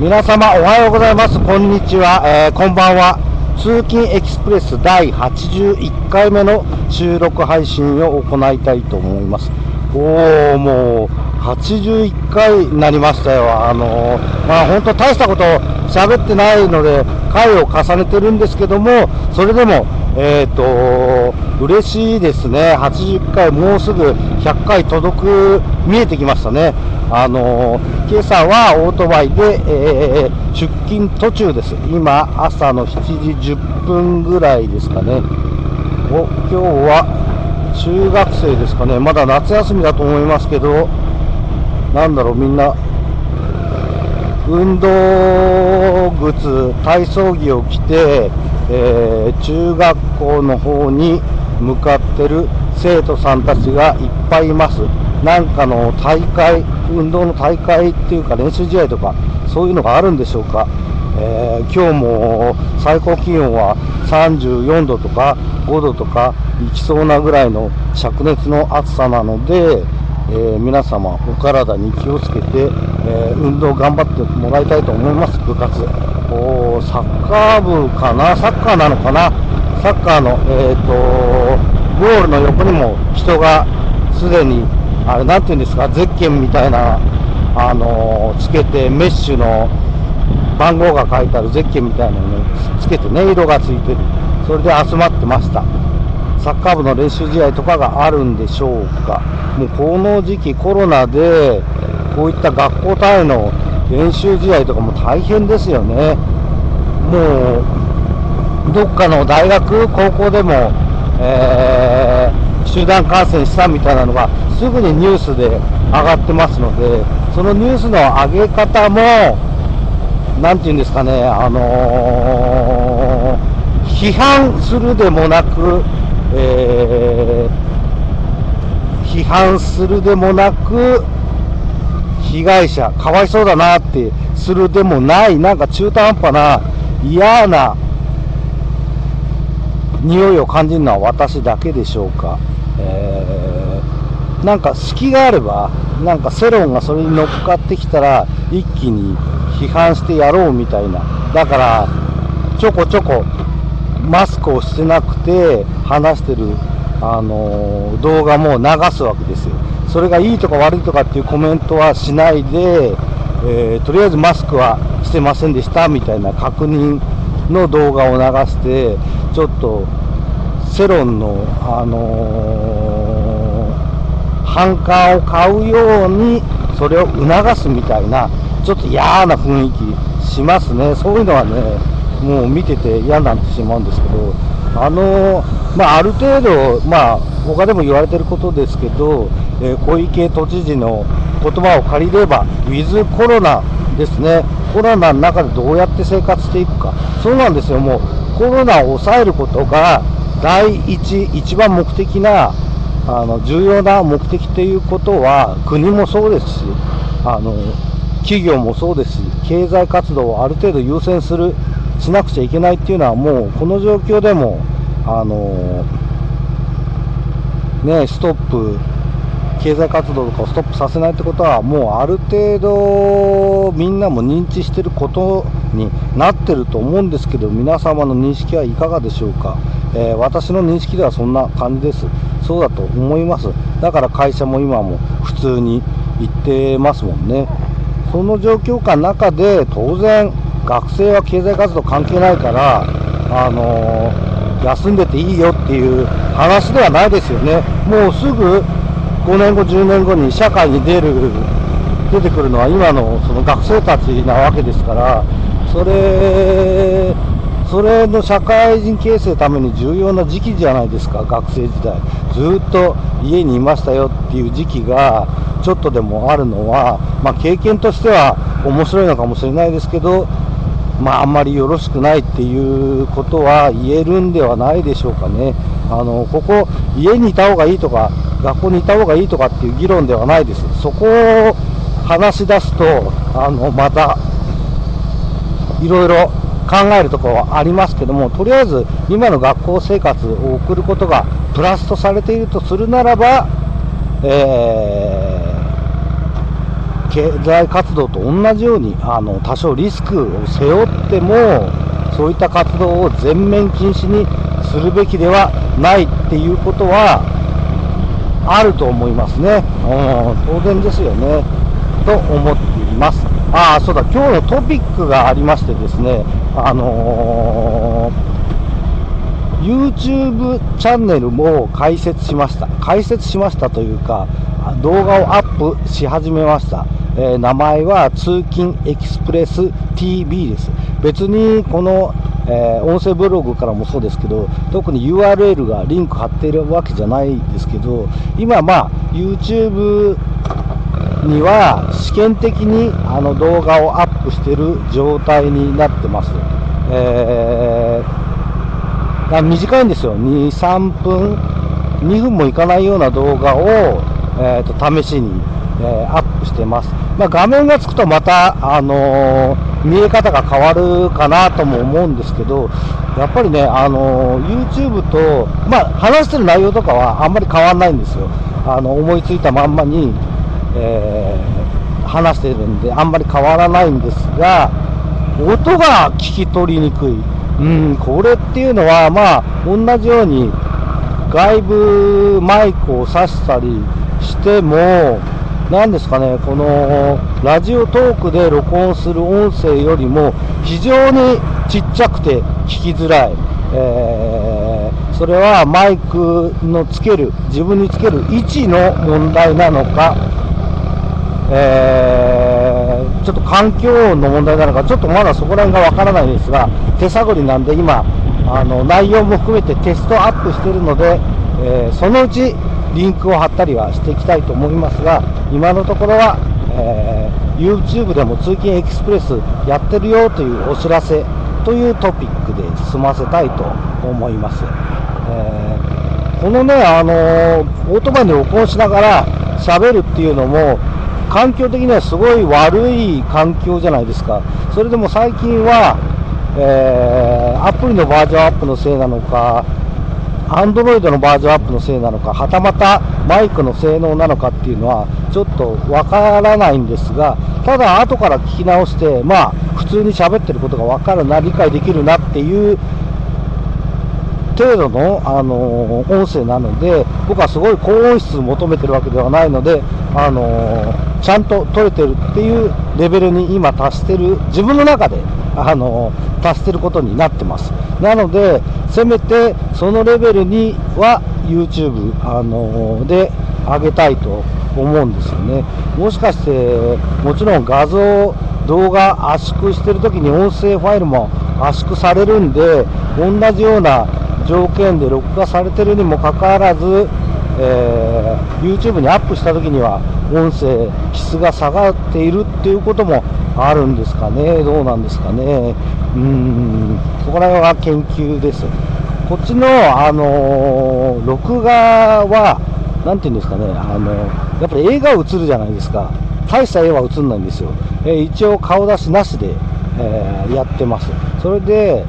皆様おはようございます。こんにちは、えー、こんばんは。通勤エキスプレス第81回目の収録配信を行いたいと思います。おおもう81回になりましたよ。あのー、まあ本当大したこと喋ってないので回を重ねてるんですけどもそれでもえっ、ー、と嬉しいですね。80回もうすぐ100回届く見えてきましたね。あのー、今朝はオートバイで、えー、出勤途中です。今、朝の7時10分ぐらいですかね。お、今日は中学生ですかね。まだ夏休みだと思いますけど、なんだろう、みんな、運動靴、体操着を着て、えー、中学校の方に向かってる生徒さんたちがいっぱいいます。なんかの大会、運動の大会っていうか練習試合とか、そういうのがあるんでしょうか？えー、今日も最高気温は34度とか5度とかいきそうなぐらいの灼熱の暑さなので、えー、皆様お体に気をつけて、えー、運動頑張ってもらいたいと思います、部活。おサッカー部かな？サッカーなのかな？サッカーの、えーと、ゴールの横にも人がすでにあれ、なんていうんですか、ゼッケンみたいな、あの、つけて、メッシュの番号が書いてあるゼッケンみたいなのにつけてね、色がついてる。それで集まってました。サッカー部の練習試合とかがあるんでしょうか。もうこの時期コロナで、こういった学校単位の練習試合とかも大変ですよね。もう、どっかの大学、高校でも、えー、集団感染したみたいなのがすぐにニュースで上がってますので、そのニュースの上げ方も、なんていうんですかね、あのー、批判するでもなく、えー、批判するでもなく、被害者、かわいそうだなってするでもない、なんか中途半端な嫌な匂いを感じるのは私だけでしょうか。えーなんか隙があれば、なんか世論がそれに乗っかってきたら、一気に批判してやろうみたいな。だから、ちょこちょこマスクをしてなくて話してる、あのー、動画も流すわけですよ。それがいいとか悪いとかっていうコメントはしないで、えー、とりあえずマスクはしてませんでしたみたいな確認の動画を流して、ちょっと世論の、あのー反感を買うようにそれを促すみたいなちょっと嫌な雰囲気しますね。そういうのはねもう見てて嫌になってしまうんですけどあのまあ、ある程度、まあ、他でも言われてることですけど、えー、小池都知事の言葉を借りれば、ウィズコロナですね、コロナの中でどうやって生活していくか、そうなんですよ、もうコロナを抑えることが第一、一番目的なあの重要な目的ということは国もそうですしあの企業もそうですし経済活動をある程度優先するしなくちゃいけないっていうのはもうこの状況でもあのねストップ経済活動とかをストップさせないってことはもうある程度みんなも認知してることになってると思うんですけど皆様の認識はいかがでしょうか、えー、私の認識ではそんな感じですそうだと思います。だから会社も今も普通に行ってますもんね。その状況下の中で当然学生は経済活動関係ないから、あのー、休んでていいよっていう話ではないですよね。もうすぐ5年後、10年後に社会に出る、出てくるのは今のその学生たちなわけですから、それそれの社会人形成のために重要な時期じゃないですか、学生時代。ずっと家にいましたよっていう時期がちょっとでもあるのは、まあ、経験としては面白いのかもしれないですけど、まあ、あんまりよろしくないっていうことは言えるんではないでしょうかね。あのここ、家にいた方がいいとか、学校にいた方がいいとかっていう議論ではないです。そこを話し出すと、あのまたいろいろ考えるところはありますけども、とりあえず今の学校生活を送ることがプラスとされているとするならば、えー、経済活動と同じようにあの多少リスクを背負ってもそういった活動を全面禁止にするべきではないっていうことはあると思いますね、うん、当然ですよね。と思っています。ああそうだ。今日のトピックがありましてですねあのー、YouTube チャンネルも開設しました。開設しましたというか動画をアップし始めました、えー、名前は通勤エキスプレス TV です。別にこの、えー、音声ブログからもそうですけど特に URL がリンク貼っているわけじゃないですけど今まあ YouTube には試験的にあの動画をアップしている状態になってます、えー、短いんですよ。2、3分2分もいかないような動画を、えーと、試しに、えー、アップしてます、まあ、画面がつくとまた、あのー、見え方が変わるかなとも思うんですけどやっぱりね、あの YouTube と、まあ、話してる内容とかはあんまり変わらないんですよ。あの思いついたまんまに、えー、話してるんであんまり変わらないんですが音が聞き取りにくい、うん、これっていうのは、まあ、同じように外部マイクを挿したりしても、なんですかね、このラジオトークで録音する音声よりも非常にちっちゃくて聞きづらい、えー、それはマイクのつける、自分につける位置の問題なのか、えー、ちょっと環境の問題なのか、ちょっとまだそこら辺がわからないですが、手探りなんで今、あの内容も含めてテストアップしているので、えー、そのうちリンクを貼ったりはしていきたいと思いますが、今のところは、えー、YouTube でも通勤エクスプレスやってるよというお知らせというトピックで済ませたいと思います。えー、このね、あの、オートバイに録音しながら喋るっていうのも、環境的にはすごい悪い環境じゃないですか。それでも最近は、えー、アプリのバージョンアップのせいなのか、アンドロイドのバージョンアップのせいなのか、はたまたマイクの性能なのかっていうのは、ちょっとわからないんですが、ただ、後から聞き直して、まあ、普通に喋ってることがわかるな、理解できるなっていう程度の、あの、音声なので、僕はすごい高音質求めてるわけではないので、あの、ちゃんと撮れてるっていうレベルに今達してる、自分の中で、あの、達してることになってます。なので、せめてそのレベルには YouTube、あので上げたいと思うんですよね。もしかして、もちろん画像、動画圧縮してるときに音声ファイルも圧縮されるんで、同じような条件で録画されてるにもかかわらず、えー、YouTube にアップした時には音声質が下がっているっていうこともあるんですかね。どうなんですかね。うん。そこら辺は研究です。こっちの、あのー、録画は何て言うんですかね。あのやっぱり映画映るじゃないですか。大した絵は映んないんですよ、えー、一応顔出しなしで、え、やってます。それで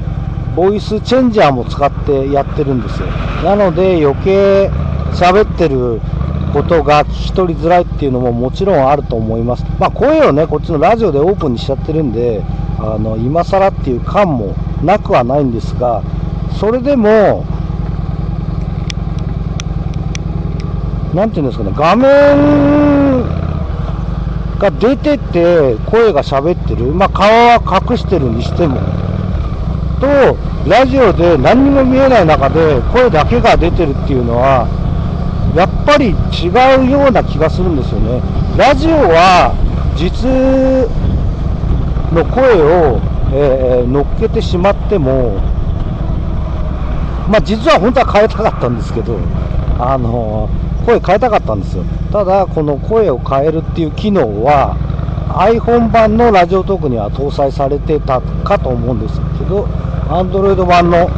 ボイスチェンジャーも使ってやってるんですよ。なので余計喋ってることが聞き取りづらいっていうのももちろんあると思います。まあ、声をね、こっちのラジオでオープンにしちゃってるんで、あの、今更っていう感もなくはないんですが、それでも、なんていうんですかね、画面が出てて声が喋ってる、まあ、顔は隠してるにしても、と、ラジオで何にも見えない中で声だけが出てるっていうのは、やっぱり違うような気がするんですよね。ラジオは実の声を、えー、乗っけてしまっても、まあ、実は本当は変えたかったんですけど、あの声変えたかったんですよ。ただ、この声を変えるっていう機能は、iPhone 版のラジオトークには搭載されてたかと思うんですけど、Android 版の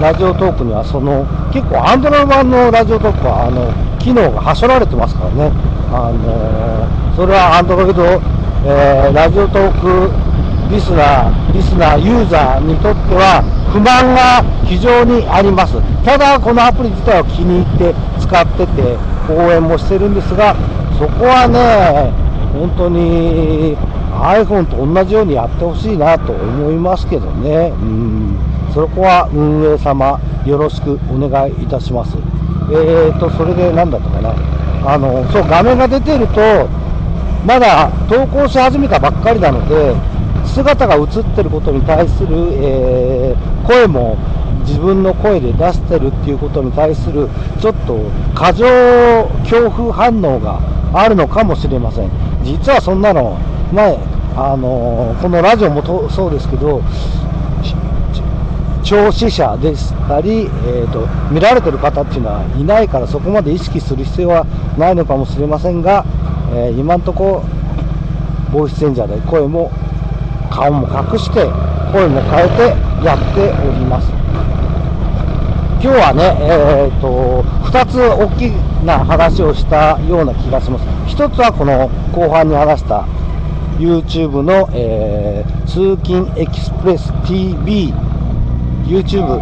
ラジオトークにはその結構 Android 版のラジオトークはあの機能がはしょられてますからね、あの、それは Android、えー、ラジオトークリスナー、リスナー、ユーザーにとっては不満が非常にあります。ただ、このアプリ自体を気に入って使ってて応援もしてるんですが、そこはね、本当に iPhone と同じようにやってほしいなと思いますけどね、うん、そこは運営様、よろしくお願いいたします。えーと、それで何だったかな、あのそう画面が出てると、まだ投稿し始めたばっかりなので、姿が映ってることに対する、えー声も自分の声で出してるっていうことに対するちょっと過剰恐怖反応があるのかもしれません。実はそんなの前あのーこのラジオもとそうですけど聴視者でしたり、えーと、見られてる方っていうのはいないからそこまで意識する必要はないのかもしれませんが、えー今のところボイスチェンジャーで声も顔も隠して声も変えてやっております。今日はね、えー、と2つ大きな話をしたような気がします。1つはこの後半に話した YouTube の、えー通勤エキスプレス TV YouTube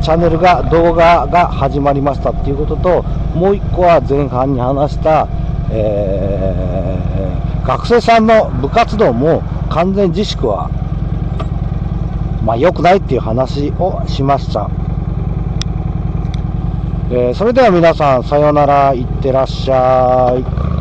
チャンネルが動画が始まりましたっていうことともう1個は前半に話した、えー学生さんの部活動も完全自粛はまあ良くないっていう話をしました、えーそれでは皆さんさようならいってらっしゃい。